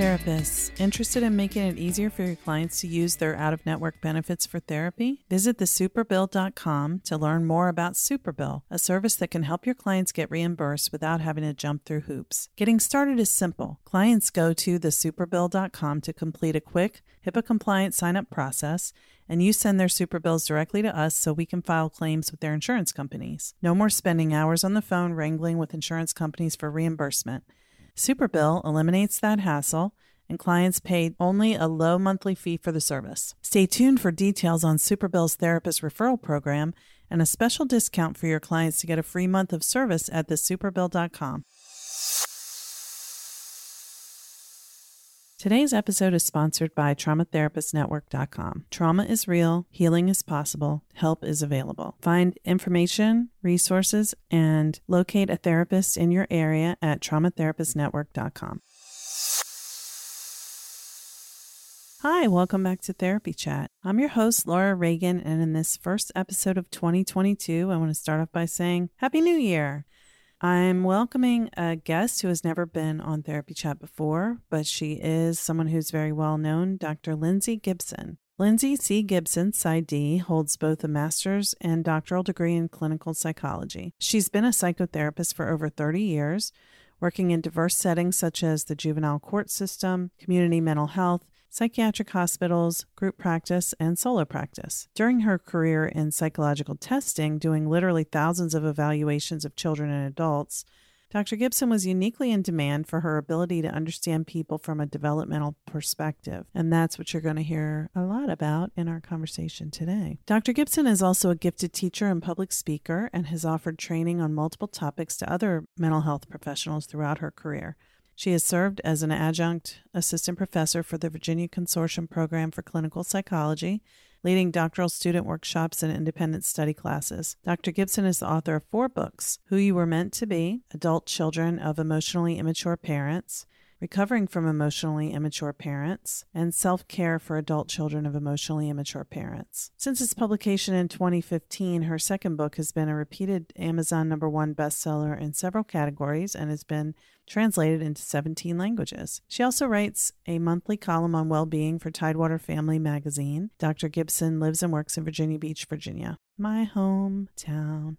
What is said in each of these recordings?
Therapists interested in making it easier for your clients to use their out of network benefits for therapy? Visit thesuperbill.com to learn more about Superbill, a service that can help your clients get reimbursed without having to jump through hoops. Getting started is simple. Clients go to thesuperbill.com to complete a quick, HIPAA compliant sign up process and you send their super bills directly to us so we can file claims with their insurance companies. No more spending hours on the phone wrangling with insurance companies for reimbursement. Superbill eliminates that hassle, and clients pay only a low monthly fee for the service. Stay tuned for details on Superbill's therapist referral program and a special discount for your clients to get a free month of service at thesuperbill.com. Today's episode is sponsored by traumatherapistnetwork.com. Trauma is real, healing is possible, help is available. Find information, resources, and locate a therapist in your area at traumatherapistnetwork.com. Hi, welcome back to Therapy Chat. I'm your host, Laura Reagan, and in this first episode of 2022, I want to start off by saying Happy New Year! I'm welcoming a guest who has never been on Therapy Chat before, but she is someone who's very well known, Dr. Lindsay Gibson. Lindsay C. Gibson, PsyD, holds both a master's and doctoral degree in clinical psychology. She's been a psychotherapist for over 30 years, working in diverse settings such as the juvenile court system, community mental health, psychiatric hospitals, group practice, and solo practice. During her career in psychological testing, doing literally thousands of evaluations of children and adults, Dr. Gibson was uniquely in demand for her ability to understand people from a developmental perspective. And that's what you're going to hear a lot about in our conversation today. Dr. Gibson is also a gifted teacher and public speaker and has offered training on multiple topics to other mental health professionals throughout her career. She has served as an adjunct assistant professor for the Virginia Consortium Program for Clinical Psychology, leading doctoral student workshops and independent study classes. Dr. Gibson is the author of four books Who You Were Meant to Be, Adult Children of Emotionally Immature Parents, Recovering from Emotionally Immature Parents, and Self Care for Adult Children of Emotionally Immature Parents. Since its publication in 2015, her second book has been a repeated Amazon number one bestseller in several categories and has been translated into 17 languages. She also writes a monthly column on well being for Tidewater Family magazine. Dr. Gibson lives and works in Virginia Beach, Virginia, my hometown.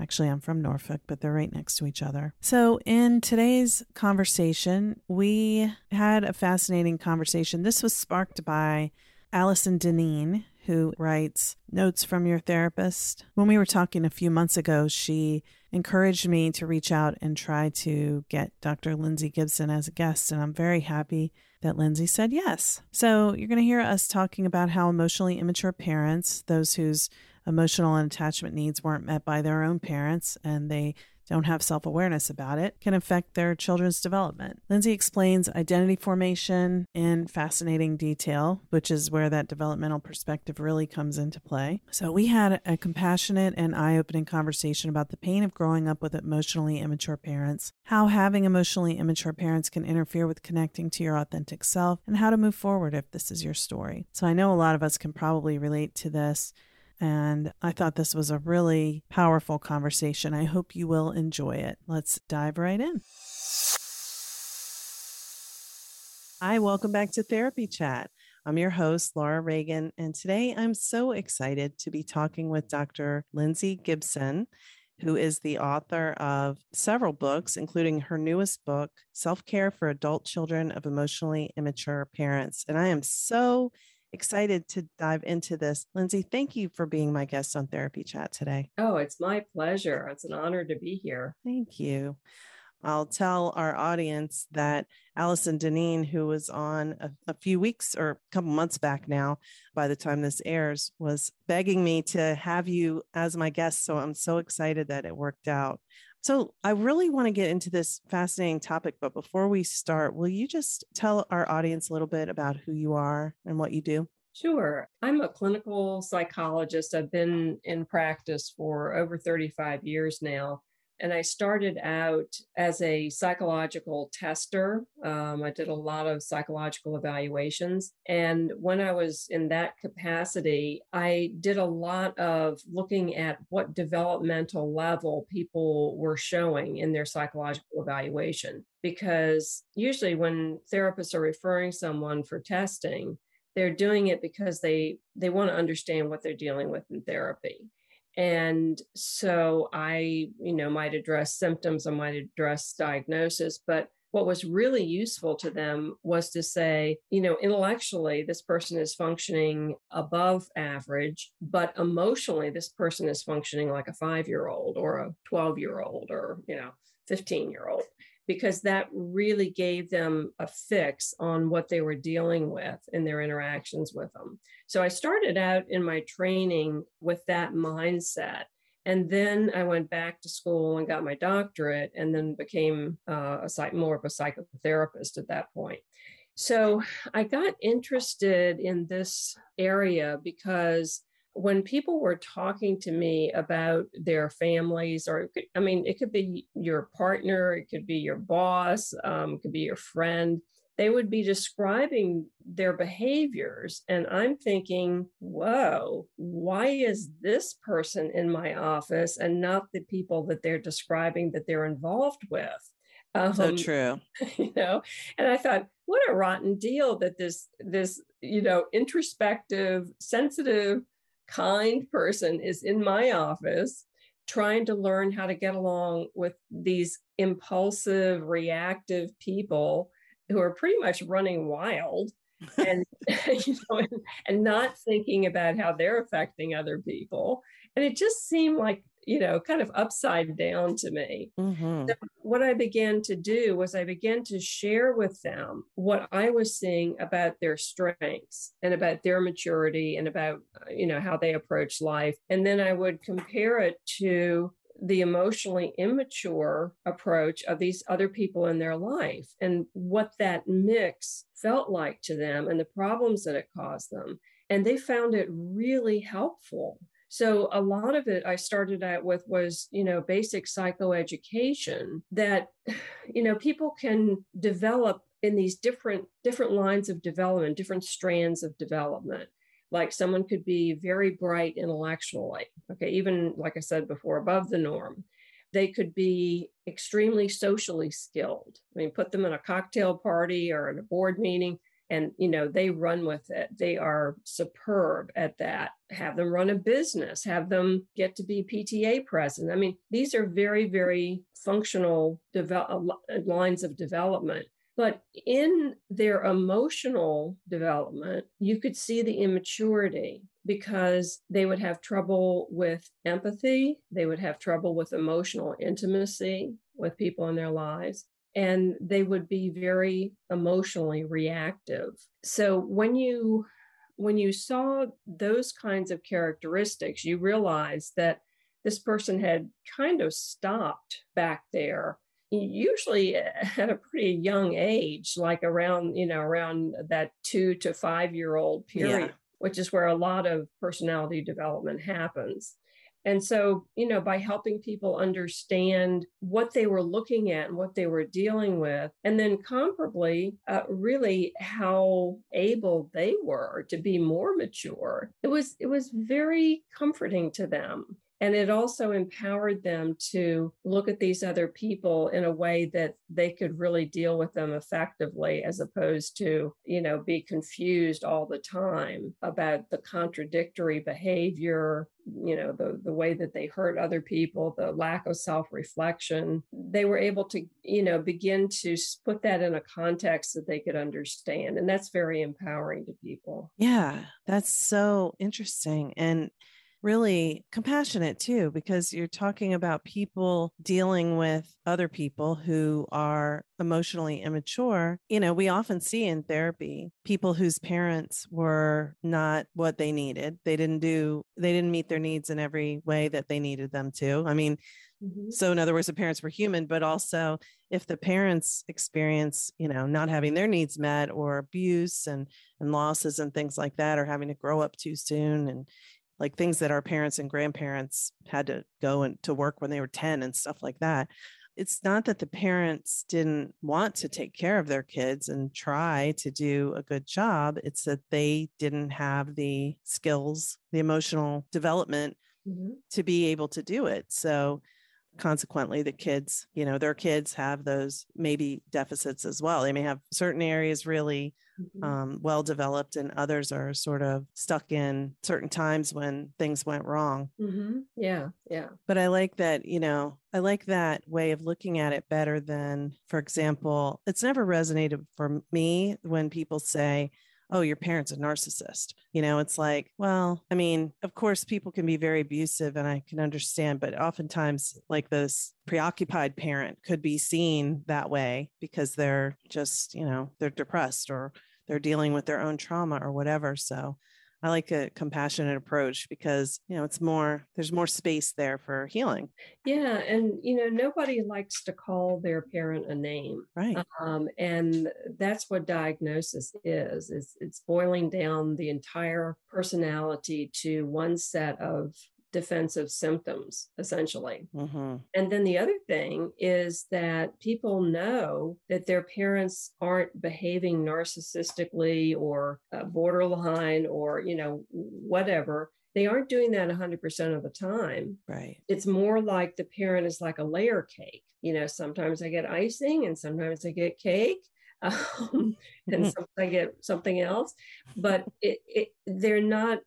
Actually, I'm from Norfolk, but they're right next to each other. So, in today's conversation, we had a fascinating conversation. This was sparked by Allison Deneen, who writes Notes from Your Therapist. When we were talking a few months ago, she encouraged me to reach out and try to get Dr. Lindsay Gibson as a guest, and I'm very happy that Lindsay said yes. So, you're going to hear us talking about how emotionally immature parents, those whose emotional and attachment needs weren't met by their own parents and they don't have self awareness about it can affect their children's development. Lindsay explains identity formation in fascinating detail, which is where that developmental perspective really comes into play. So, we had a compassionate and eye opening conversation about the pain of growing up with emotionally immature parents, how having emotionally immature parents can interfere with connecting to your authentic self, and how to move forward if this is your story. So, I know a lot of us can probably relate to this. And I thought this was a really powerful conversation. I hope you will enjoy it. Let's dive right in. Hi, welcome back to Therapy Chat. I'm your host, Laura Reagan, and today I'm so excited to be talking with Dr. Lindsay Gibson, who is the author of several books, including her newest book, Self Care for Adult Children of Emotionally Immature Parents. And I am so excited to dive into this. Lindsay, thank you for being my guest on Therapy Chat today. Oh, it's my pleasure. It's an honor to be here. Thank you. I'll tell our audience that Allison Deneen, who was on a, a, few weeks or a couple months back now, by the time this airs, was begging me to have you as my guest. So I'm so excited that it worked out. So I really want to get into this fascinating topic, but before we start, will you just tell our audience a little bit about who you are and what you do? Sure. I'm a clinical psychologist. I've been in practice for over 35 years now. And I started out as a psychological tester. Um, I did a lot of psychological evaluations. And when I was in that capacity, I did a lot of looking at what developmental level people were showing in their psychological evaluation. Because usually, when therapists are referring someone for testing, they're doing it because they they want to understand what they're dealing with in therapy and so I, you know, might address symptoms, I might address diagnosis, but what was really useful to them was to say, you know, intellectually, this person is functioning above average, but emotionally, this person is functioning like a five year old or a 12 year old or, you know, 15 year old because that really gave them a fix on what they were dealing with in their interactions with them. So I started out in my training with that mindset. And then I went back to school and got my doctorate and then became uh, a more of a psychotherapist at that point. So I got interested in this area because when people were talking to me about their families, or could, I mean, it could be your partner, it could be your boss, um, it could be your friend, they would be describing their behaviors. And I'm thinking, whoa, why is this person in my office and not the people that they're describing that they're involved with? Um, so true. You know, and I thought, what a rotten deal that this this you know introspective, sensitive kind person is in my office trying to learn how to get along with these impulsive, reactive people who are pretty much running wild and you know and, and, not thinking about how they're affecting other people. And it just seemed like you know, kind of upside down to me. Mm-hmm. So what I began to do was I began to share with them what I was seeing about their strengths and about their maturity and about, uh, you know, how they approach life. And then I would compare it to the emotionally immature approach of these other people in their life and what that mix felt like to them and the problems that it caused them. And they found it really helpful so a lot of it I started out with was, you know, basic psychoeducation that, you know, people can develop in these different different lines of development, different strands of development. Like someone could be very bright intellectually, okay, even like I said before, above the norm. They could be extremely socially skilled. I mean, put them in a cocktail party or at a board meeting and you know they run with it. They are superb at that. Have them run a business have them get to be pta president. I mean these are very very functional develop, uh, lines of development. But in their emotional development you could see the immaturity because they would have trouble with empathy. They would have trouble with emotional intimacy with people in their lives and they would be very emotionally reactive. So when you when you saw those kinds of characteristics, you realized that this person had kind of stopped back there usually at a pretty young age like around you know around that 2 to 5 year old period yeah. which is where a lot of personality development happens and so, you know, by helping people understand what they were looking at and what they were dealing with, and then comparably, uh, really how able they were to be more mature, it was it was very comforting to them. And it also empowered them to look at these other people in a way that they could really deal with them effectively, as opposed to, you know, be confused all the time about the contradictory behavior, you know, the, the way that they hurt other people, the lack of self reflection. They were able to, you know, begin to put that in a context that they could understand. And that's very empowering to people. Yeah, that's so interesting. And really compassionate too, because you're talking about people dealing with other people who are emotionally immature. You know, we often see in therapy people whose parents were not what they needed. They didn't do, they didn't meet their needs in every way that they needed them to. I mean, Mm-hmm. So, in other words, the parents were human, but also if the parents experience, you know, not having their needs met or abuse and, and losses and things like that, or having to grow up too soon and, like things that our parents and grandparents had to go and to work when they were 10 and stuff like that it's not that the parents didn't want to take care of their kids and try to do a good job it's that they didn't have the skills the emotional development mm-hmm. to be able to do it so consequently the kids you know their kids have those maybe deficits as well they may have certain areas really mm-hmm. um, well developed and others are sort of stuck in certain times when things went wrong mm-hmm. yeah yeah but i like that you know i like that way of looking at it better than for example it's never resonated for me when people say oh, your parent's a narcissist. You know, it's like, well, I mean, of course, people can be very abusive and I can understand, but oftentimes, like this preoccupied parent could be seen that way because they're just, you know, they're depressed or they're dealing with their own trauma or whatever. So I like a compassionate approach because, you know, it's more, there's more space there for healing. Yeah. And, you know, nobody likes to call their parent a name. Right. Um, and that's what diagnosis is, is it's boiling down the entire personality to one set of defensive symptoms, essentially. Mm-hmm. And then the other thing is that people know that their parents aren't behaving narcissistically or uh, borderline or, you know, whatever. They aren't doing that 100% of the time. Right. It's more like the parent is like a layer cake. You know, sometimes I get icing and sometimes I get cake. Um, and sometimes I get something else, but it, it, they're not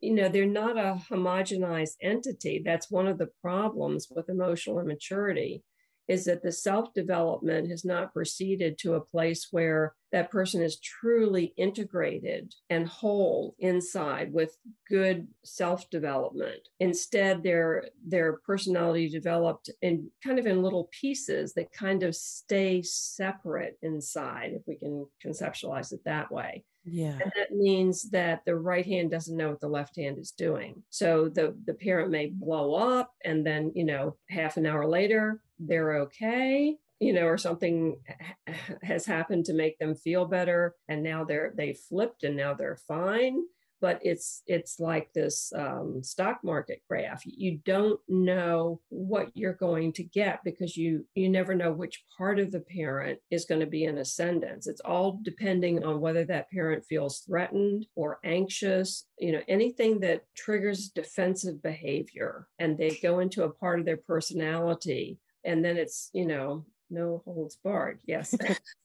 you know they're not a homogenized entity. That's one of the problems with emotional immaturity is that the self development has not proceeded to a place where that person is truly integrated and whole inside with good self development. Instead, their their personality developed in kind of in little pieces that kind of stay separate inside, if we can conceptualize it that way. Yeah. And that means that the right hand doesn't know what the left hand is doing. So the, the parent may blow up and then, you know, half an hour later, they're okay you know or something has happened to make them feel better and now they're they flipped and now they're fine. But it's it's like this um, stock market graph. You don't know what you're going to get because you you never know which part of the parent is going to be in ascendance. It's all depending on whether that parent feels threatened or anxious you know anything that triggers defensive behavior and they go into a part of their personality and then it's you know no holds barred. Yes.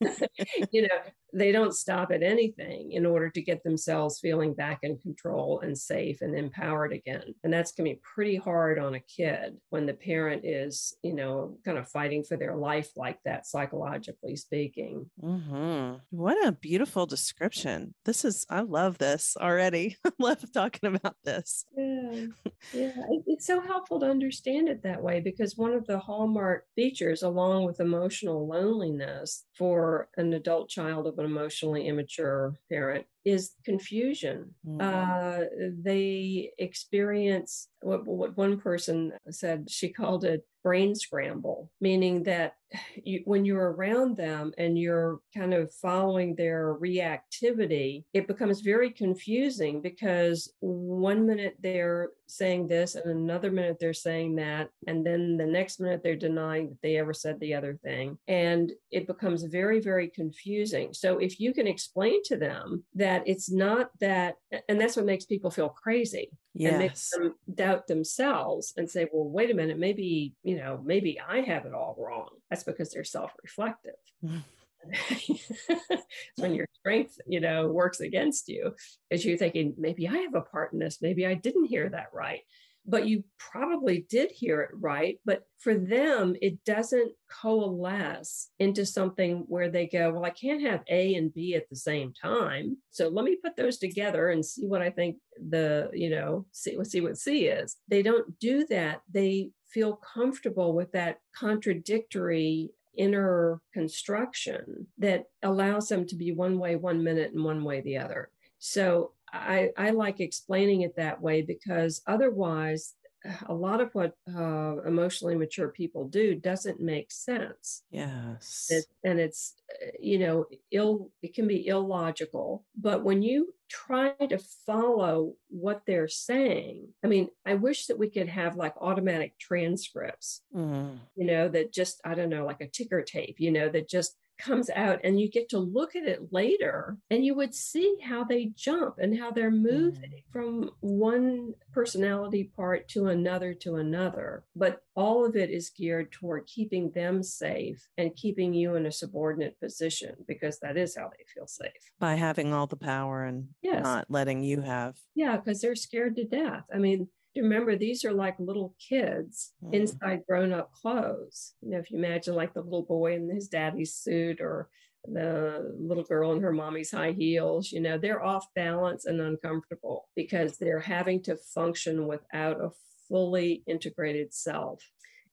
you know, they don't stop at anything in order to get themselves feeling back in control and safe and empowered again. And that's going to be pretty hard on a kid when the parent is, you know, kind of fighting for their life like that, psychologically speaking. Mm-hmm. What a beautiful description. This is, I love this already. I love talking about this. Yeah. Yeah. It's so helpful to understand it that way because one of the hallmark features, along with emotional loneliness for an adult child of an emotionally immature parent is confusion. Mm-hmm. Uh, they experience what, what one person said, she called it brain scramble, meaning that you, when you're around them and you're kind of following their reactivity, it becomes very confusing because one minute they're saying this and another minute they're saying that. And then the next minute they're denying that they ever said the other thing. And it becomes very, very confusing. So if you can explain to them that it's not that, and that's what makes people feel crazy. Yes. And makes them doubt themselves and say, well, wait a minute, maybe, you know, maybe I have it all wrong. That's because they're self-reflective. Mm. when your strength, you know, works against you, is you're thinking, maybe I have a part in this, maybe I didn't hear that right but you probably did hear it right. But for them, it doesn't coalesce into something where they go, well, I can't have A and B at the same time. So let me put those together and see what I think the, you know, see, see what C is. They don't do that. They feel comfortable with that contradictory inner construction that allows them to be one way one minute and one way the other. So I, I like explaining it that way because otherwise, a lot of what uh, emotionally mature people do doesn't make sense. Yes. It, and it's, uh, you know, ill, it can be illogical. But when you try to follow what they're saying, I mean, I wish that we could have like automatic transcripts, mm. you know, that just, I don't know, like a ticker tape, you know, that just comes out and you get to look at it later and you would see how they jump and how they're moving mm. from one personality part to another to another. But all of it is geared toward keeping them safe and keeping you in a subordinate position because that is how they feel safe. By having all the power and yes. not letting you have. Yeah, because they're scared to death. I mean, remember these are like little kids mm. inside grown up clothes. You know, if you imagine like the little boy in his daddy's suit or the little girl in her mommy's high heels, you know, they're off balance and uncomfortable because they're having to function without a fully integrated self.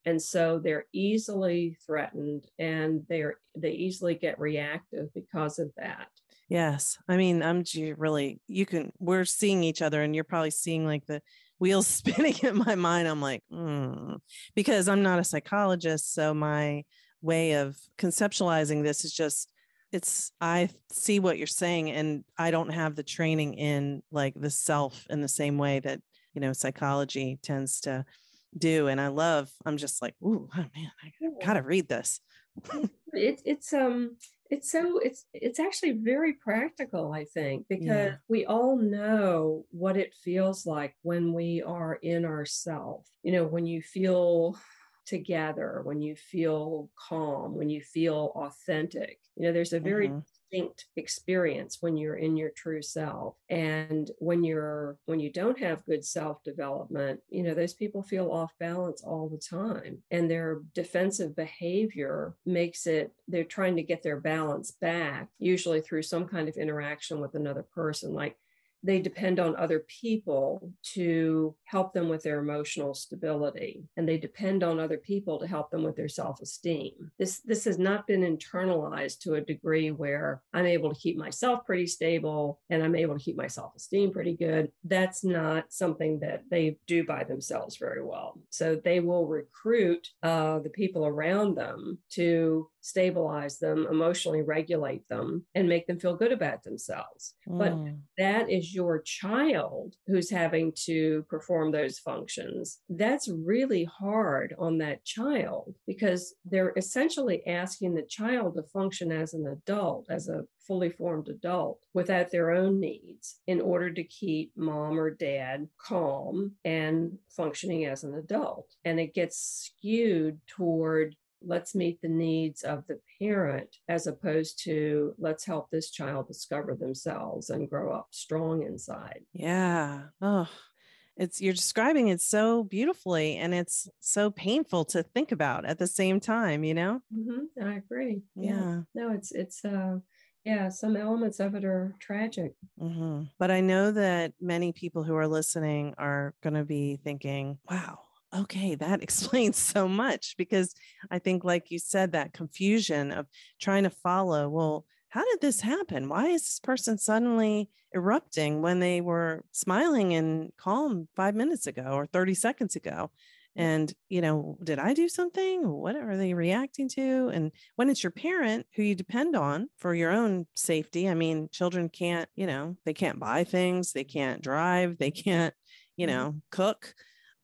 And so they're easily threatened and they're they easily get reactive because of that. Yes. I mean, I'm really you can we're seeing each other and you're probably seeing like the wheels spinning in my mind. I'm like, mm. because I'm not a psychologist. So my way of conceptualizing this is just, it's, I see what you're saying, and I don't have the training in like the self in the same way that, you know, psychology tends to do. And I love, I'm just like, ooh, oh man, I gotta read this. it, it's, um, it's so it's it's actually very practical i think because yeah. we all know what it feels like when we are in ourself. You know when you feel together when you feel calm when you feel authentic. You know there's a very mm-hmm distinct experience when you're in your true self. And when you're when you don't have good self development you know those people feel off balance all the time. And their defensive behavior makes it they're trying to get their balance back usually through some kind of interaction with another person like they depend on other people to help them with their emotional stability and they depend on other people to help them with their self-esteem. This this has not been internalized to a degree where i'm able to keep myself pretty stable and i'm able to keep my self-esteem pretty good. That's not something that they do by themselves very well. So they will recruit uh, the people around them to stabilize them, emotionally regulate them, and make them feel good about themselves. Mm. But that is your child who's having to perform those functions. That's really hard on that child because they're essentially asking the child to function as an adult, as a fully formed adult without their own needs in order to keep mom or dad calm and functioning as an adult. And it gets skewed toward let's meet the needs of the parent as opposed to let's help this child discover themselves and grow up strong inside. Yeah. Oh, it's you're describing it so beautifully and it's so painful to think about at the same time, you know? Mm-hmm. I agree. Yeah. yeah. No, it's, it's, uh, yeah, some elements of it are tragic. Mm-hmm. But I know that many people who are listening are going to be thinking, wow, okay, that explains so much because I think, like you said, that confusion of trying to follow, well, how did this happen? Why is this person suddenly erupting when they were smiling and calm five minutes ago or 30 seconds ago? And, you know, did I do something? What are they reacting to? And when it's your parent who you depend on for your own safety, I mean, children can't, you know, they can't buy things, they can't drive, they can't, you mm-hmm. know, cook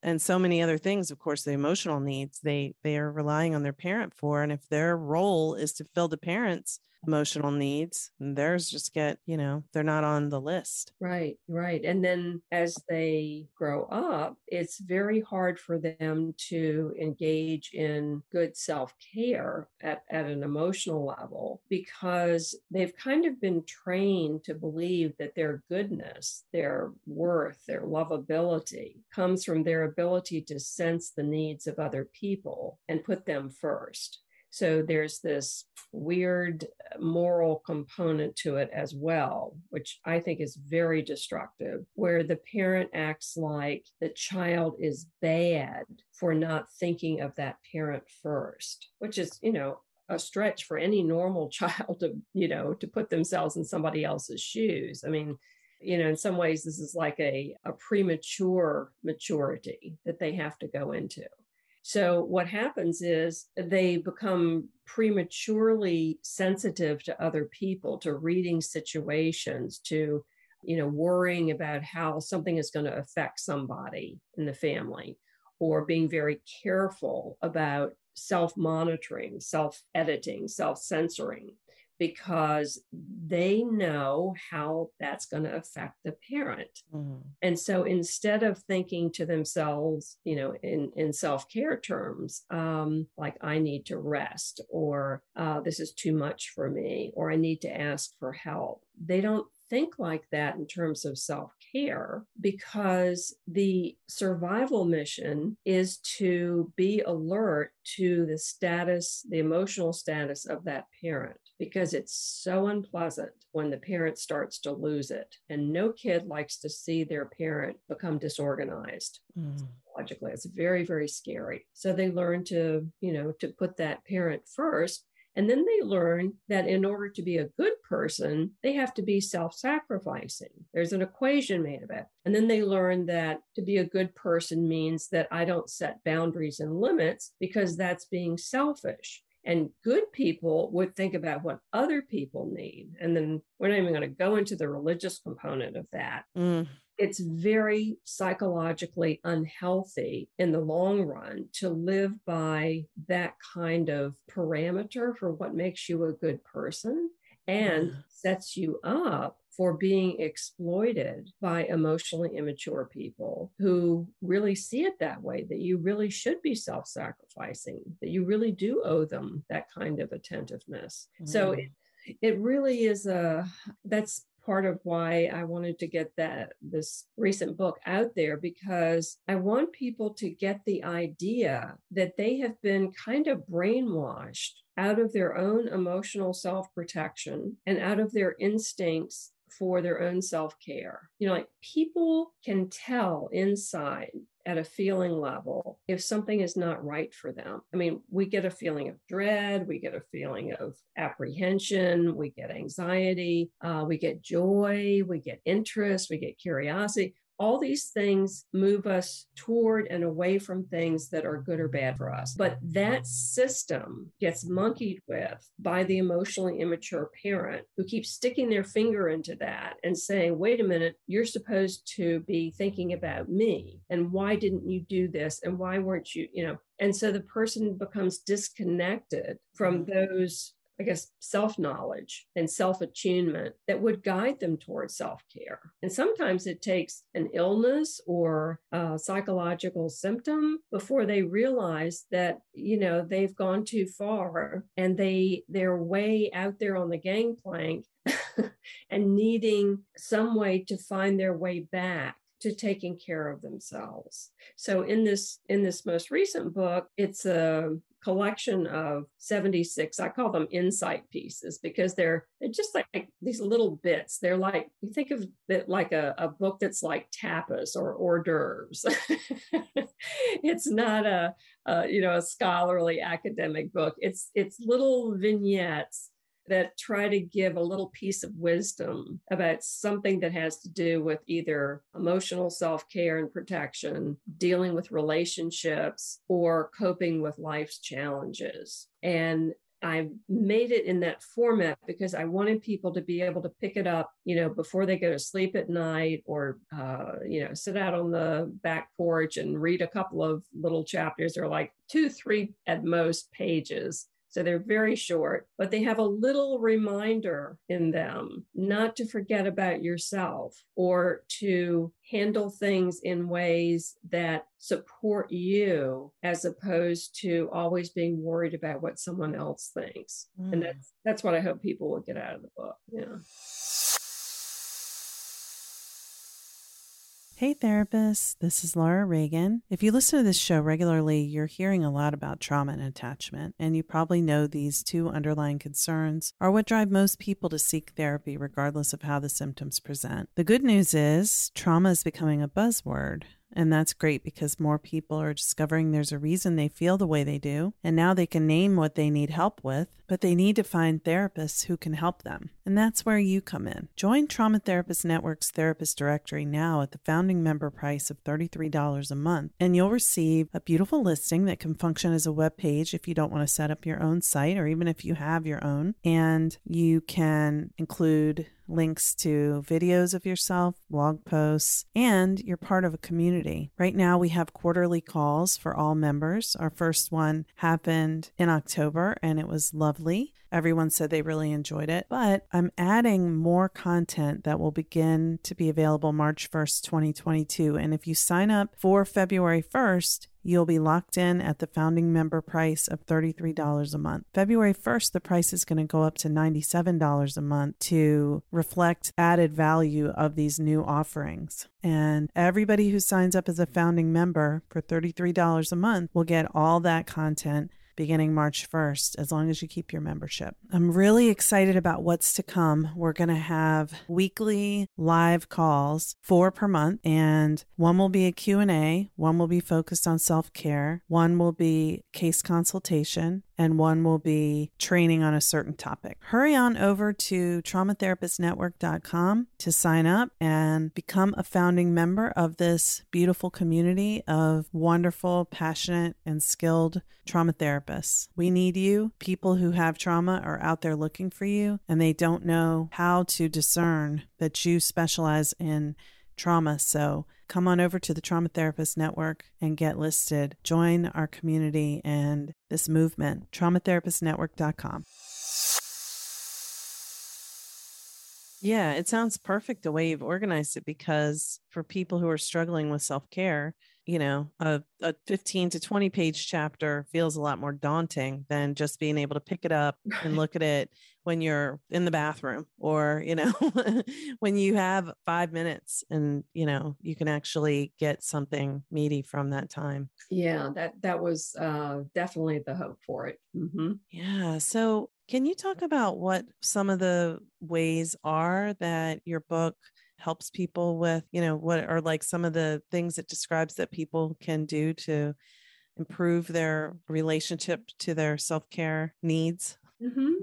and so many other things of course the emotional needs they they are relying on their parent for and if their role is to fill the parents emotional needs theirs just get you know they're not on the list. Right right and then as they grow up it's very hard for them to engage in good self-care at, at an emotional level because they've kind of been trained to believe that their goodness their worth their lovability comes from their ability to sense the needs of other people and put them first so there's this weird uh, moral component to it as well, which I think is very destructive, where the parent acts like the child is bad for not thinking of that parent first, which is, you know, a stretch for any normal child to, you know, to put themselves in somebody else's shoes. I mean, you know, in some ways, this is like a, a premature maturity that they have to go into. So what happens is they become prematurely sensitive to other people, to reading situations, to you know, worrying about how something is going to affect somebody in the family, or being very careful about self monitoring, self editing, self censoring because they know how that's going to affect the parent. Mm. And so instead of thinking to themselves, you know, in, in self care terms, um, like I need to rest, or uh, this is too much for me, or I need to ask for help, they don't think like that in terms of self care because the survival mission is to be alert to the status, the emotional status of that parent because it's so unpleasant when the parent starts to lose it. And no kid likes to see their parent become disorganized. Mm. Logically, it's very, very scary. So they learn to, you know, to put that parent first. And then they learn that in order to be a good person, they have to be self sacrificing. There's an equation made of it. And then they learn that to be a good person means that I don't set boundaries and limits because that's being selfish. And good people would think about what other people need. And then we're not even going to go into the religious component of that. Mm. It's very psychologically unhealthy in the long run to live by that kind of parameter for what makes you a good person and sets you up for being exploited by emotionally immature people who really see it that way that you really should be self sacrificing, that you really do owe them that kind of attentiveness. Mm. So it, it really is a that's part of why I wanted to get that this recent book out there because I want people to get the idea that they have been kind of brainwashed out of their own emotional self-protection and out of their instincts for their own self care. You know, like people can tell inside at a feeling level if something is not right for them. I mean, we get a feeling of dread, we get a feeling of apprehension, we get anxiety, uh, we get joy, we get interest, we get curiosity all these things move us toward and away from things that are good or bad for us. But that system gets monkeyed with by the emotionally immature parent who keeps sticking their finger into that and saying, wait a minute, you're supposed to be thinking about me. And why didn't you do this? And why weren't you, you know? And so the person becomes disconnected from mm-hmm. those I guess, self knowledge and self attunement that would guide them towards self care. And sometimes it takes an illness or a psychological symptom before they realize that, you know, they've gone too far and they, they're way out there on the gangplank and needing some way to find their way back to taking care of themselves. So in this in this most recent book, it's a collection of 76 i call them insight pieces because they're just like these little bits. They're like you think of it like a, a book that's like tapas or hors d'oeuvres. It's not a, a you know a scholarly academic book. It's it's little vignettes that try to give a little piece of wisdom about something that has to do with either emotional self care and protection, dealing with relationships, or coping with life's challenges. And I made it in that format because I wanted people to be able to pick it up, you know, before they go to sleep at night or, uh, you know, sit out on the back porch and read a couple of little chapters. They're like two, three at most pages so they're very short, but they have a little reminder in them not to forget about yourself or to handle things in ways that support you as opposed to always being worried about what someone else thinks. Mm. And that's that's what I hope people will get out of the book. Yeah. Hey, therapists, this is Laura Reagan. If you listen to this show regularly, you're hearing a lot about trauma and attachment, and you probably know these two underlying concerns are what drive most people to seek therapy, regardless of how the symptoms present. The good news is trauma is becoming a buzzword. And that's great because more people are discovering there's a reason they feel the way they do. And now they can name what they need help with, but they need to find therapists who can help them. And that's where you come in. Join Trauma Therapist Network's therapist directory now at the founding member price of $33 a month. And you'll receive a beautiful listing that can function as a web page if you don't want to set up your own site or even if you have your own. And you can include links to videos of yourself, blog posts, and you're part of a community. Right now, we have quarterly calls for all members. Our first one happened in October and it was lovely. Everyone said they really enjoyed it, but I'm adding more content that will begin to be available March 1st, 2022. And if you sign up for February 1st, You'll be locked in at the founding member price of $33 a month. February 1st, the price is going to go up to $97 a month to reflect added value of these new offerings. And everybody who signs up as a founding member for $33 a month will get all that content beginning March 1st, as long as you keep your membership. I'm really excited about what's to come. We're going to have weekly live calls, four per month, and one will be a Q&A, one will be focused on self-care, one will be case consultation, and one will be training on a certain topic. Hurry on over to traumatherapistnetwork.com to sign up and become a founding member of this beautiful community of wonderful, passionate, and skilled trauma therapists. We need you. People who have trauma are out there looking for you and they don't know how to discern that you specialize in trauma. So come on over to the Trauma Therapist Network and get listed. Join our community and this movement, traumatherapistnetwork.com. Yeah, it sounds perfect the way you've organized it because for people who are struggling with self care, you know, a, a 15 to 20 page chapter feels a lot more daunting than just being able to pick it up and look at it when you're in the bathroom or, you know, when you have five minutes and, you know, you can actually get something meaty from that time. Yeah, that, that was uh, definitely the hope for it. Mm-hmm. Yeah. So, can you talk about what some of the ways are that your book helps people with, you know, what are like some of the things it describes that people can do to improve their relationship to their self care needs? Mm-hmm.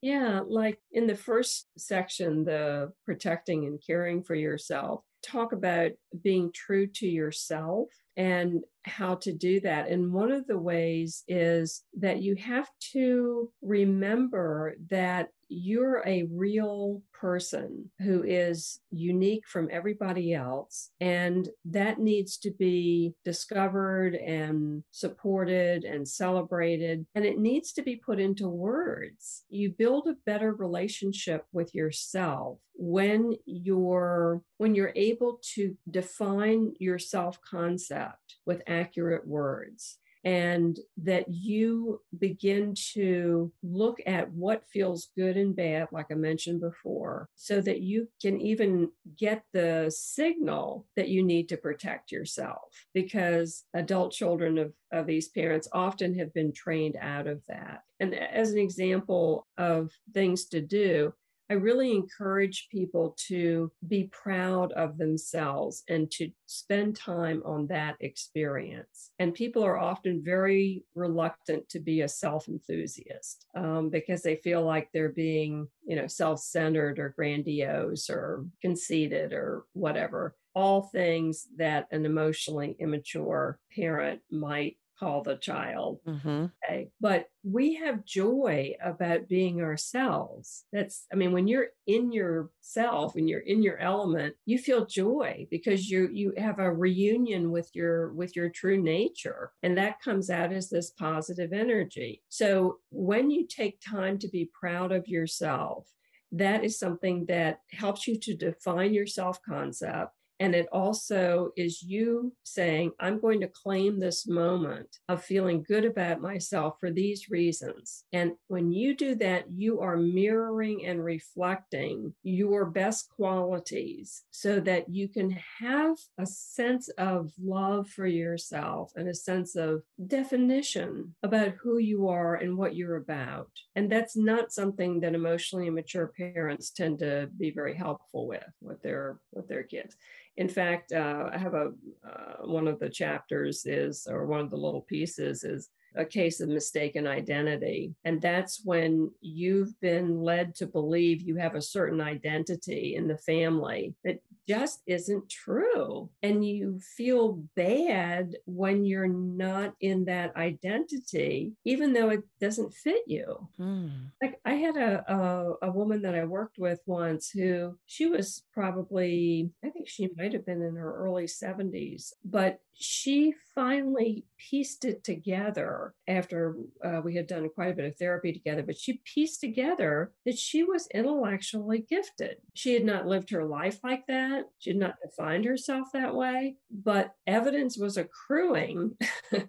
Yeah, like in the first section, the protecting and caring for yourself, talk about being true to yourself and how to do that. And one of the ways is that you have to remember that you're a real person who is unique from everybody else. And that needs to be discovered and supported and celebrated. And it needs to be put into words. You build a better relationship with yourself when you're when you're able to define your self concept with accurate words and that you begin to look at what feels good and bad, like I mentioned before, so that you can even get the signal that you need to protect yourself. Because adult children of, of these parents often have been trained out of that. And as an example of things to do, I really encourage people to be proud of themselves and to spend time on that experience. And people are often very reluctant to be a self enthusiast um, because they feel like they're being, you know, self centered or grandiose or conceited or whatever. All things that an emotionally immature parent might call the child. Mm-hmm. Okay. But we have joy about being ourselves. That's, I mean, when you're in yourself, when you're in your element, you feel joy because you you have a reunion with your with your true nature. And that comes out as this positive energy. So when you take time to be proud of yourself, that is something that helps you to define your self concept and it also is you saying, I'm going to claim this moment of feeling good about myself for these reasons. And when you do that, you are mirroring and reflecting your best qualities so that you can have a sense of love for yourself and a sense of definition about who you are and what you're about. And that's not something that emotionally immature parents tend to be very helpful with with their with their kids in fact, uh, I have a uh, one of the chapters is, or one of the little pieces is a case of mistaken identity. And that's when you've been led to believe you have a certain identity in the family that just isn't true. And you feel bad when you're not in that identity, even though it doesn't fit you. Mm. Like I had a, a, a woman that I worked with once who she was probably, I think she might have been in her early 70s, but she finally pieced it together after uh, we had done quite a bit of therapy together, but she pieced together that she was intellectually gifted. She had not lived her life like that, she had not defined herself that way, but evidence was accruing.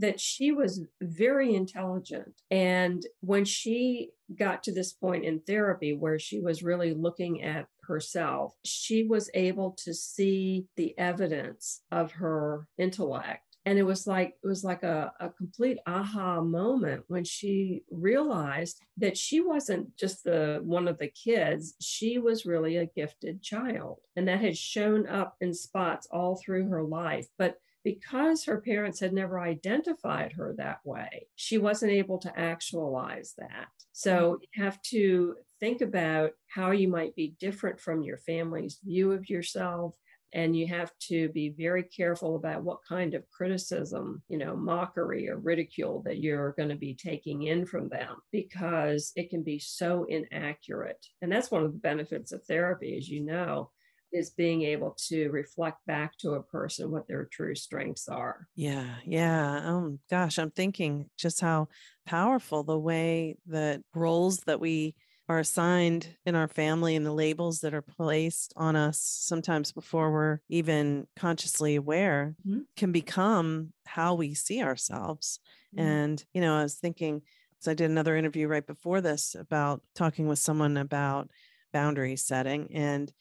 that she was very intelligent. And when she got to this point in therapy where she was really looking at herself, she was able to see the evidence of her intellect and it was like it was like a, a complete aha moment when she realized that she wasn't just the one of the kids she was really a gifted child and that had shown up in spots all through her life but because her parents had never identified her that way, she wasn't able to actualize that. So mm-hmm. you have to think about how you might be different from your family's view of yourself. And you have to be very careful about what kind of criticism, you know, mockery or ridicule that you're going to be taking in from them because it can be so inaccurate. And that's one of the benefits of therapy, as you know, is being able to reflect back to a person what their true strengths are. Yeah, yeah. Oh gosh, I'm thinking just how powerful the way that roles that we are assigned in our family and the labels that are placed on us sometimes before we're even consciously aware mm-hmm. can become how we see ourselves. Mm-hmm. And, you know, I was thinking, so I did another interview right before this about talking with someone about boundary setting and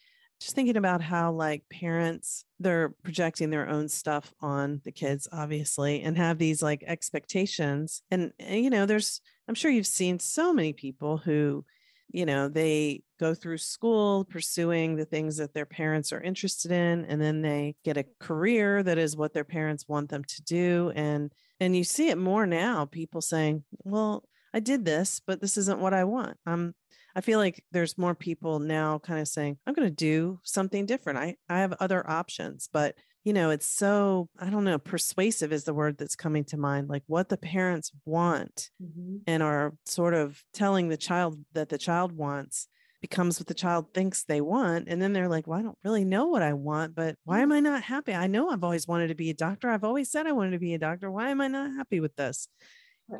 just thinking about how like parents they're projecting their own stuff on the kids obviously and have these like expectations and, and, eh, you know there's i'm sure you've seen so many people who you know they go through school pursuing the things that their parents are interested in and then they get a career that is what their parents want them to do and and you see it more now people saying well I did this, but this isn't what I want. I'm I feel like there's more people now kind of saying, I'm going to do something different. I, I have other options, but you know, it's so, I don't know, persuasive is the word that's coming to mind, like what the parents want mm-hmm. and are sort of telling the child that the child wants becomes what the child thinks they want. And then they're like, well, I don't really know what I want, but why am I not happy? I know I've always wanted to be a doctor. I've always said I wanted to be a doctor. Why am I not happy with this?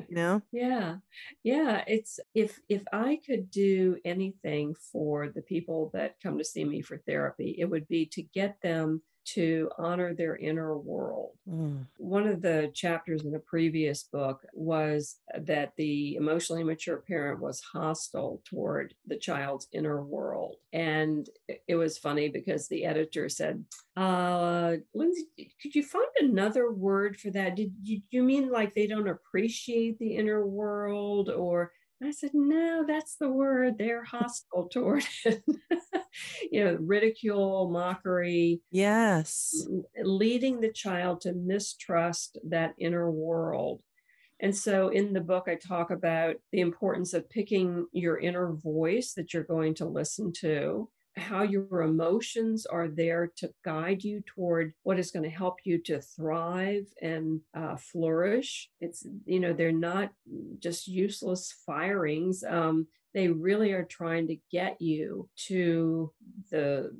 You know? Yeah. Yeah it's if if i could do anything for the people that come to see me for therapy it would be to get them to honor their inner world. Mm. One of the chapters in the previous book was that the emotionally mature parent was hostile toward the child's inner world. And it was funny because the editor said, uh, Lindsay, could you find another word for that? Did you, you mean like they don't appreciate the inner world or I said, no, that's the word. They're hostile toward it. you know, ridicule, mockery. Yes. Leading the child to mistrust that inner world. And so in the book, I talk about the importance of picking your inner voice that you're going to listen to how your emotions are there to guide you toward what is going to help you to thrive and uh, flourish. It's, you know, they're not just useless firings. Um, they really are trying to get you to the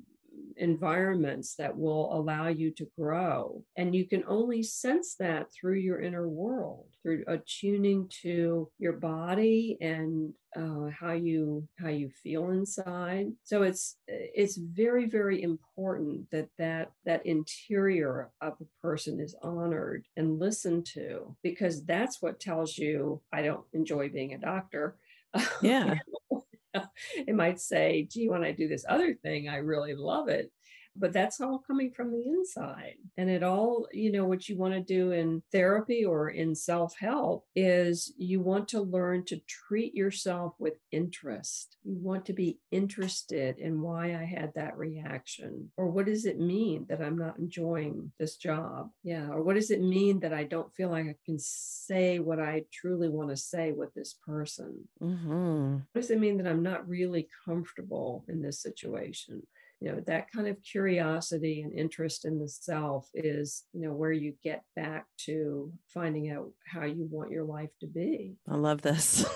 environments that will allow you to grow. And you can only sense that through your inner world, through attuning to your body and uh, how you how you feel inside. So it's it's very very important that that that interior of a person is honored and listened to because that's what tells you I don't enjoy being a doctor. Yeah. it might say, gee, when I do this other thing, I really love it but that's all coming from the inside. And it all, you know, what you want to do in therapy or in self help is you want to learn to treat yourself with interest. You want to be interested in why I had that reaction, or what does it mean that I'm not enjoying this job? Yeah. Or what does it mean that I don't feel like I can say what I truly want to say with this person? Mm-hmm. What does it mean that I'm not really comfortable in this situation? You know that kind of curiosity and interest in the self is you know where you get back to finding out how you want your life to be. I love this.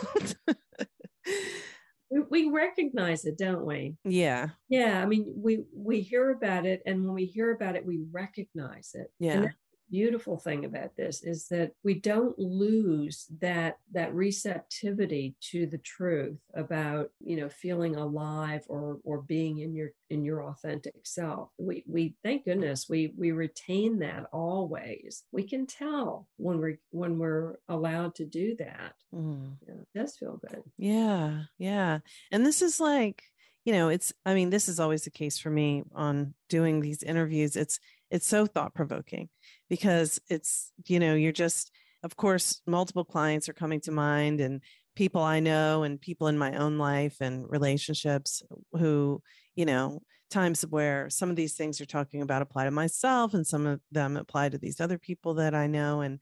We, we recognize it don't we? Yeah. Yeah i mean we we hear about it and when we hear about it we recognize it. Yeah beautiful thing about this is that we don't lose that that receptivity to the truth about you know feeling alive or or being in your in your authentic self. We we thank goodness we we retain that always. We can tell when we're when we're allowed to do that. Mm. yeah, it does feel good. Yeah yeah. And this is like you know it's i mean this is always the case for me on doing these interviews. It's it's so thought provoking because it's you know you're just of course multiple clients are coming to mind and people i know and people in my own life and relationships who you know times where some of these things you're talking about apply to myself and some of them apply to these other people that i know. And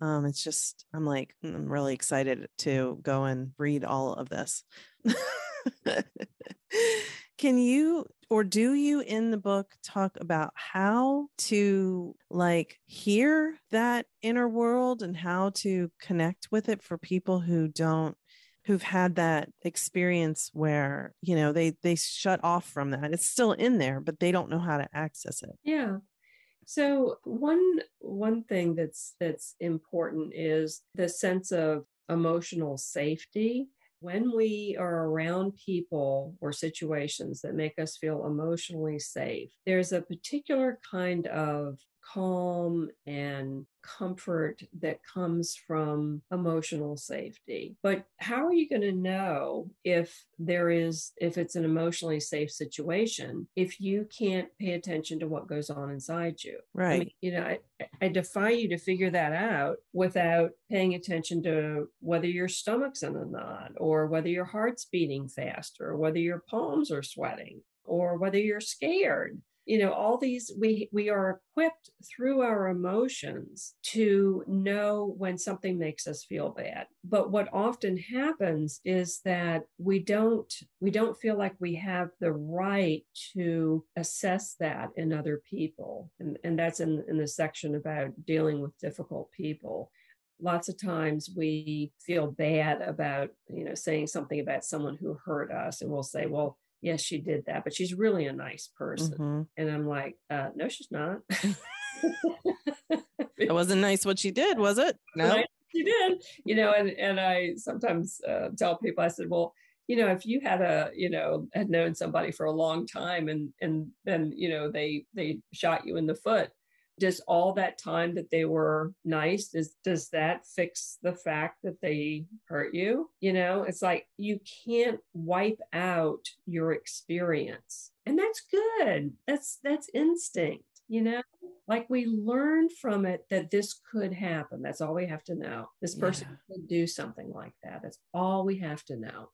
um, it's just i'm like i'm really excited to go and read all of this can you or do you in the book talk about how to like hear that inner world and how to connect with it for people who don't who've had that experience where you know they they shut off from that? It's still in there but they don't know how to access it. Yeah. So one one thing that's that's important is the sense of emotional safety when we are around people or situations that make us feel emotionally safe, there's a particular kind of calm and comfort that comes from emotional safety. But how are you going to know if there is, if it's an emotionally safe situation, if you can't pay attention to what goes on inside you? Right. I mean, you know, I, I defy you to figure that out without paying attention to whether your stomach's in a knot or whether your heart's beating faster or whether your palms are sweating or whether you're scared you know all these we we are equipped through our emotions to know when something makes us feel bad. But what often happens is that we don't we don't feel like we have the right to assess that in other people. And, and that's in, in the section about dealing with difficult people. Lots of times we feel bad about you know saying something about someone who hurt us and we'll say well yes, she did that, but she's really a nice person. Mm-hmm. And I'm like, uh, no, she's not. it wasn't nice what she did, was it? No, she did. You know, and and I sometimes uh, tell people, I said, well, you know, if you had a, you know, had known somebody for a long time, and and then you know they they shot you in the foot, does all that time that they were nice does does that fix the fact that they hurt you you know it's like you can't wipe out your experience and that's good that's that's instinct you know like we learn from it that this could happen. That's all we have to know. This person yeah. could do something like that. That's all we have to know.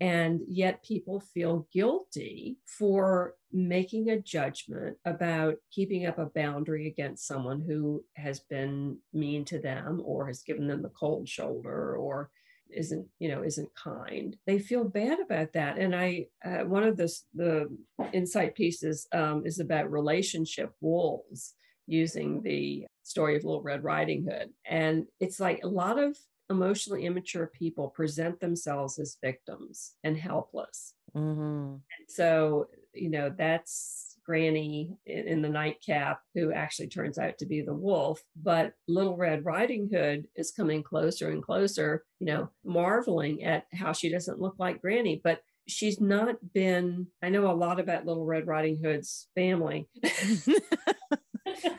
And yet people feel guilty for making a judgment about keeping up a boundary against someone who has been mean to them or has given them the cold shoulder or isn't you know isn't kind. They feel bad about that. And i uh, one of the the insight pieces um, is about relationship wolves using the story of little red riding hood. And it's like a lot of emotionally immature people present themselves as victims and helpless. Mm-hmm. And so, you know, that's Granny in the nightcap who actually turns out to be the wolf. But Little Red Riding Hood is coming closer and closer, you know, marveling at how she doesn't look like Granny. But she's not been, I know a lot about Little Red Riding Hood's family.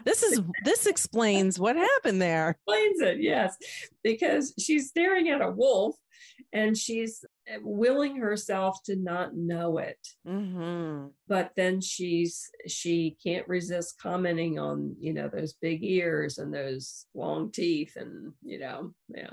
this is this explains what happened there. Explains it, yes, because she's staring at a wolf, and she's eh, willing herself to not know it. Mm-hmm. But then she's she can't resist commenting on you know those big ears and those long teeth and you know yeah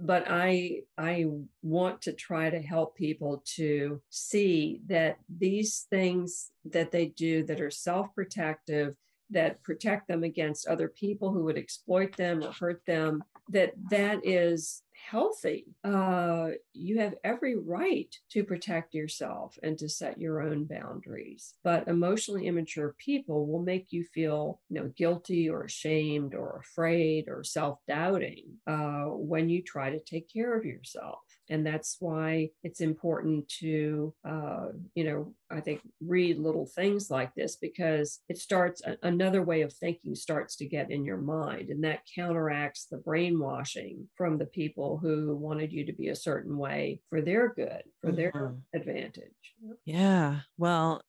but i i want to try to help people to see that these things that they do that are self-protective that protect them against other people who would exploit them or hurt them that that is healthy. Uh, you have every right to protect yourself and to set your own boundaries but emotionally immature people will make you feel you know guilty or ashamed or afraid or self-doubting uh, when you try to take care of yourself and that's why it's important to uh, you know i think read little things like this because it starts a, another way of thinking starts to get in your mind and that counteracts the brainwashing from the people who wanted you to be a certain way for their good for their mm-hmm. advantage yeah well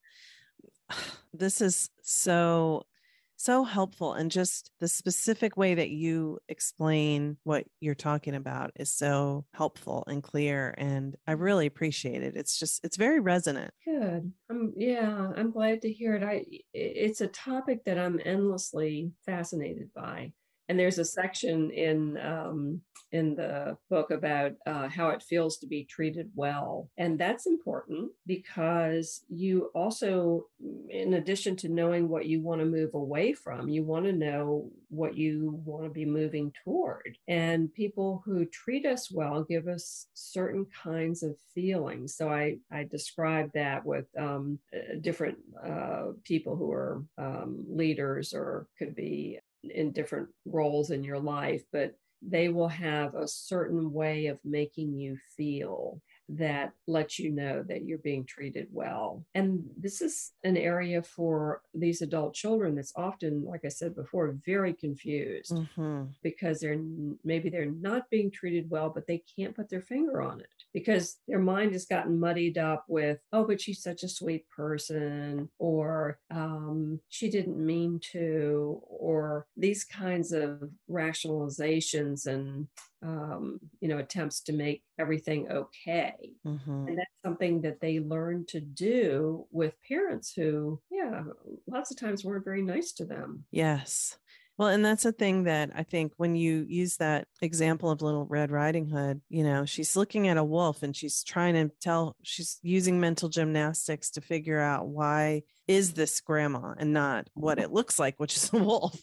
this is so so helpful and just the specific way that you explain what you're talking about is so helpful and clear and i really appreciate it. It's just it's very resonant. Good. Um yeah i'm glad to hear it. I it's a topic that i'm endlessly fascinated by and there's a section in um, in the book about uh, how it feels to be treated well, and that's important because you also, in addition to knowing what you want to move away from, you want to know what you want to be moving toward. And people who treat us well give us certain kinds of feelings. So I I describe that with um, different uh, people who are um, leaders or could be in different roles in your life, but they will have a certain way of making you feel that lets you know that you're being treated well. And this is an area for these adult children that's often, like I said before, very confused mm-hmm. because they're maybe they're not being treated well, but they can't put their finger on it because their mind has gotten muddied up with, oh, but she's such a sweet person, or um, she didn't mean to, or these kinds of rationalizations and um, you know attempts to make everything okay. Mm-hmm. and that's something that they learn to do with parents who yeah lots of times weren't very nice to them. Yes well, and that's a thing that I think when you use that example of Little Red Riding Hood, you know, she's looking at a wolf and she's trying to tell, she's using mental gymnastics to figure out why is this grandma and not what it looks like, which is a wolf.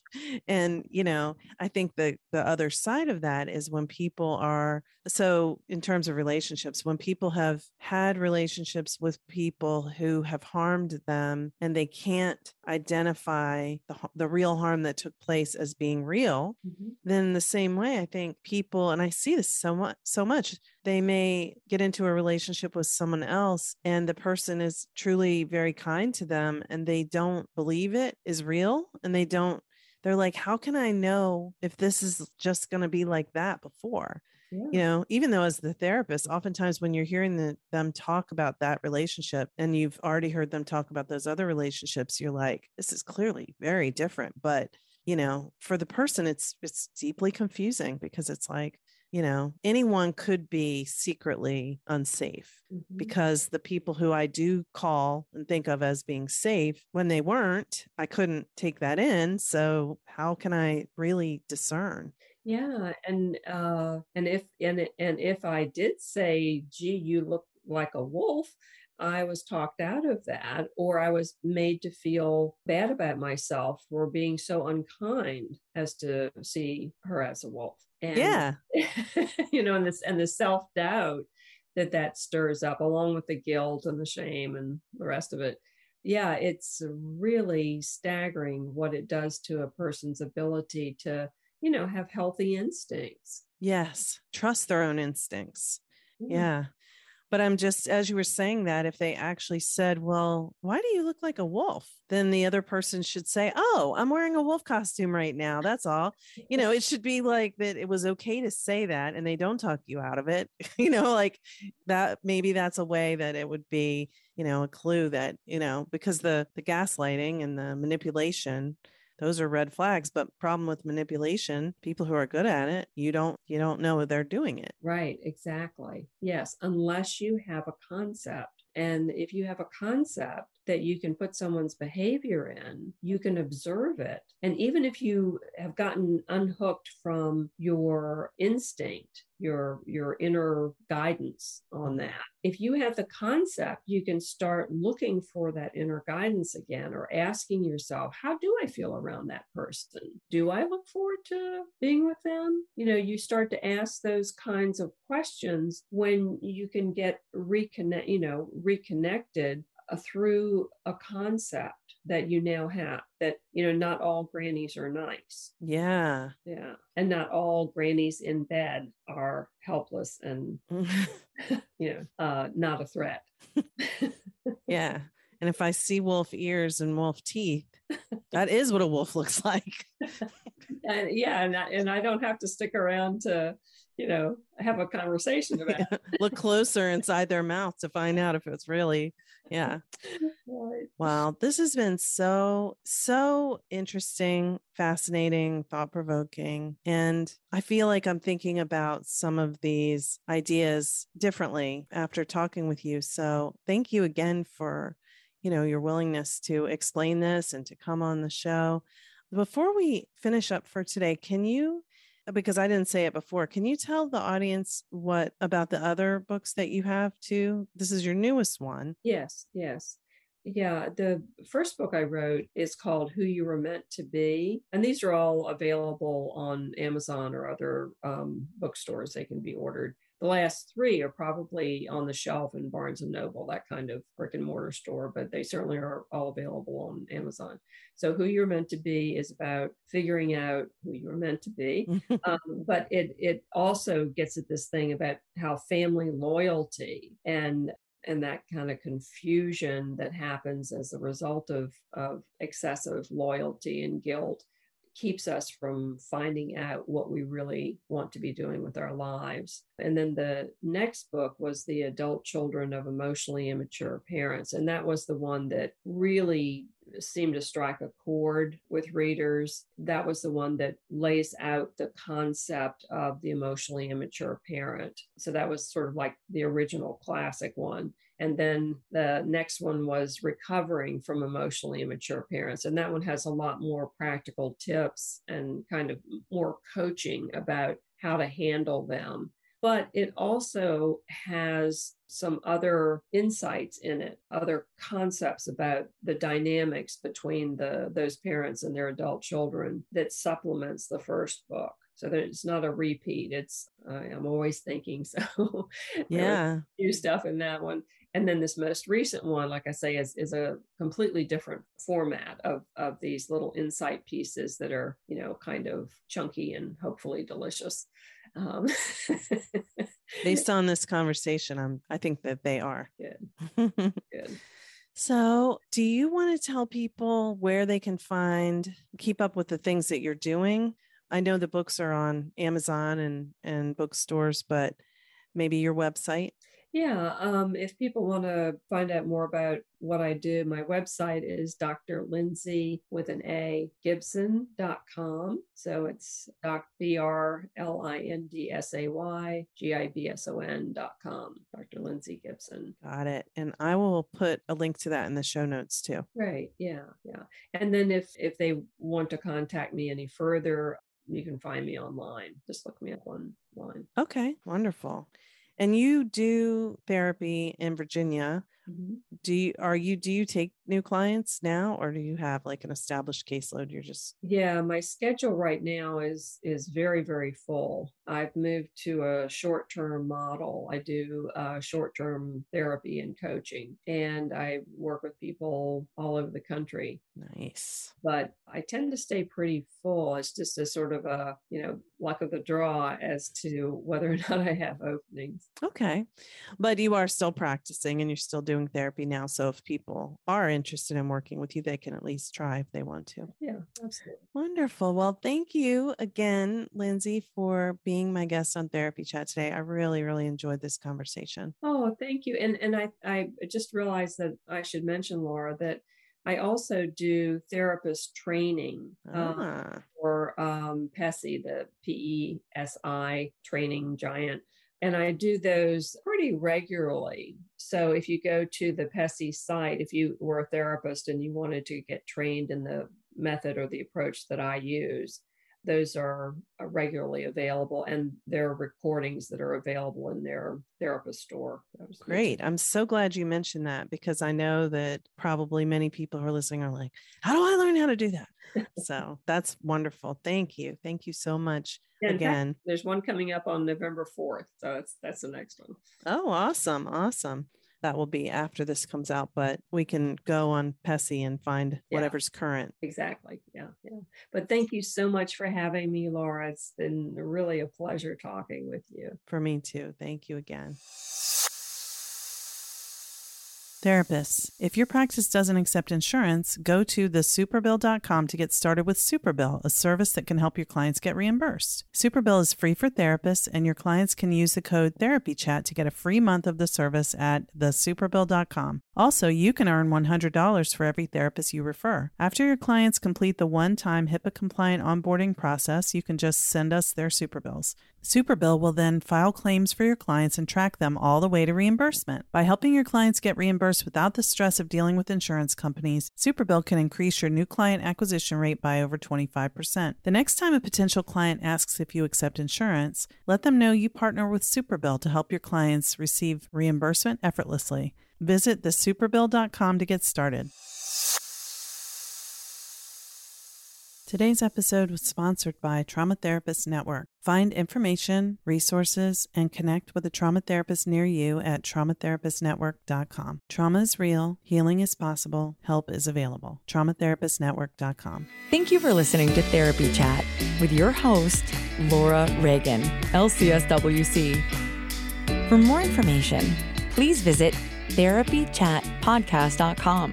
And, you know, I think the the other side of that is when people are so in terms of relationships, when people have had relationships with people who have harmed them and they can't identify the, the real harm that took place as being real, mm-hmm. then the same way, I think people, and I see this so much, so much, they may get into a relationship with someone else and the person is truly very kind to them and they don't believe it is real and they don't they're like how can i know if this is just going to be like that before yeah. you know even though as the therapist oftentimes when you're hearing the, them talk about that relationship and you've already heard them talk about those other relationships you're like this is clearly very different but you know for the person it's it's deeply confusing because it's like you know, anyone could be secretly unsafe mm-hmm. because the people who I do call and think of as being safe, when they weren't, I couldn't take that in. So, how can I really discern? Yeah, and uh, and if and and if I did say, "Gee, you look like a wolf," I was talked out of that, or I was made to feel bad about myself for being so unkind as to see her as a wolf. And, yeah, you know, and this and the self doubt that that stirs up, along with the guilt and the shame and the rest of it. Yeah, it's really staggering what it does to a person's ability to you know, have healthy instincts. Yes. Trust their own instincts. Mm. Yeah. But I'm just, as you were saying that, if they actually said, Well, why do you look like a wolf? Then the other person should say, Oh, I'm wearing a wolf costume right now. That's all. You know, it should be like that it was okay to say that and they don't talk you out of it. you know, like that, maybe that's a way that it would be, you know, a clue that, you know, because the, the gaslighting and the manipulation, those are red flags but problem with manipulation people who are good at it you don't you don't know they're doing it right exactly yes unless you have a concept and if you have a concept that you can put someone's behavior in, you can observe it. And even if you have gotten unhooked from your instinct, your your inner guidance on mm-hmm. that. If you have the concept, you can start looking for that inner guidance again or asking yourself, how do I feel around that person? Do I look forward to being with them? You know, you start to ask those kinds of questions when you can get reconnect, you know, reconnected uh, through a concept that you now have that you know not all grannies are nice. Yeah. Yeah. And not all grannies in bed are helpless and you know uh not a threat. Yeah. And if i see wolf ears and wolf teeth that is what a wolf looks like. And yeah and I, and I don't have to stick around to you know have a conversation about yeah. look closer inside their mouth to find out if it's really yeah. Wow this has been so so interesting fascinating thought-provoking and i feel like i'm thinking about some of these ideas differently after talking with you. So thank you again for you know your willingness to explain this and to come on the show. Before we finish up for today can you because I didn't say it before. Can you tell the audience what about the other books that you have too? This is your newest one. Yes, yes. Yeah, the first book I wrote is called Who You Were Meant to Be. And these are all available on Amazon or other um, bookstores. They can be ordered. The last three are probably on the shelf in Barnes and Noble, that kind of brick and mortar store, but they certainly are all available on Amazon. So, Who You're Meant to Be is about figuring out who you're meant to be. um, but it, it also gets at this thing about how family loyalty and and that kind of confusion that happens as a result of, of excessive loyalty and guilt keeps us from finding out what we really want to be doing with our lives. And then the next book was The Adult Children of Emotionally Immature Parents. And that was the one that really seemed to strike a chord with readers. That was the one that lays out the concept of the emotionally immature parent. So that was sort of like the original classic one. And then the next one was recovering from emotionally immature parents. And that one has a lot more practical tips and kind of more coaching about how to handle them. But it also has some other insights in it, other concepts about the dynamics between the those parents and their adult children that supplements the first book. So that it's not a repeat it's uh, i'm always thinking so yeah. new stuff in that one. And then this most recent one like i say is, is a completely different format of, of these little insight pieces that are you know kind of chunky and hopefully delicious um, based on this conversation i'm i think that they are good good so, do you want to tell people where they can find, keep up with the things that you're doing? I know the books are on Amazon and and bookstores, but maybe your website. Yeah, um, if people want to find out more about what I do, my website is Dr. Lindsay with an A Gibson.com. So it's D R L I N D S A Y G I B S O N.com. Dr. Lindsay Gibson. Got it. And I will put a link to that in the show notes too. Right. Yeah. Yeah. And then if if they want to contact me any further, you can find me online. Just look me up online. Okay, wonderful. And you do therapy in Virginia. Mm-hmm. Do you are you do you take new clients now or do you have like an established caseload you're just Yeah, my schedule right now is is very very full. I've moved to a short-term model. I do uh, short-term therapy and coaching and I work with people all over the country. Nice. But I tend to stay pretty full. It's just a sort of a, you know, luck of the draw as to whether or not I have openings. Okay. But you are still practicing and you're still doing therapy now. So if people are interested in working with you, they can at least try if they want to. Yeah, absolutely. Wonderful. Well, thank you again, Lindsay, for being my guest on Therapy Chat today. I really, really enjoyed this conversation. Oh, thank you. And and I I just realized that I should mention, Laura, that I also do therapist training um, ah. for um, PESI, the P E S I training giant. And I do those pretty regularly. So if you go to the PESI site, if you were a therapist and you wanted to get trained in the method or the approach that I use, those are regularly available and there are recordings that are available in their therapist store. Great. I'm so glad you mentioned that because I know that probably many people who are listening are like, how do I learn how to do that? so that's wonderful. Thank you. Thank you so much yeah, again. Fact, there's one coming up on November 4th. So that's that's the next one. Oh, awesome. Awesome that will be after this comes out, but we can go on PESI and find yeah, whatever's current. Exactly. Yeah. Yeah. But thank you so much for having me, Laura. It's been really a pleasure talking with you. For me too. Thank you again. Therapists, if your practice doesn't accept insurance, go to thesuperbill.com to get started with Superbill, a service that can help your clients get reimbursed. Superbill is free for therapists, and your clients can use the code TherapyChat to get a free month of the service at thesuperbill.com. Also, you can earn $100 for every therapist you refer. After your clients complete the one time HIPAA compliant onboarding process, you can just send us their Superbills. Superbill will then file claims for your clients and track them all the way to reimbursement. By helping your clients get reimbursed without the stress of dealing with insurance companies, Superbill can increase your new client acquisition rate by over 25%. The next time a potential client asks if you accept insurance, let them know you partner with Superbill to help your clients receive reimbursement effortlessly. Visit thesuperbill.com to get started. Today's episode was sponsored by Trauma Therapist Network. Find information, resources, and connect with a trauma therapist near you at traumatherapistnetwork.com. Trauma is real, healing is possible, help is available. Traumatherapistnetwork.com. Thank you for listening to Therapy Chat with your host, Laura Reagan, LCSWC. For more information, please visit therapychatpodcast.com.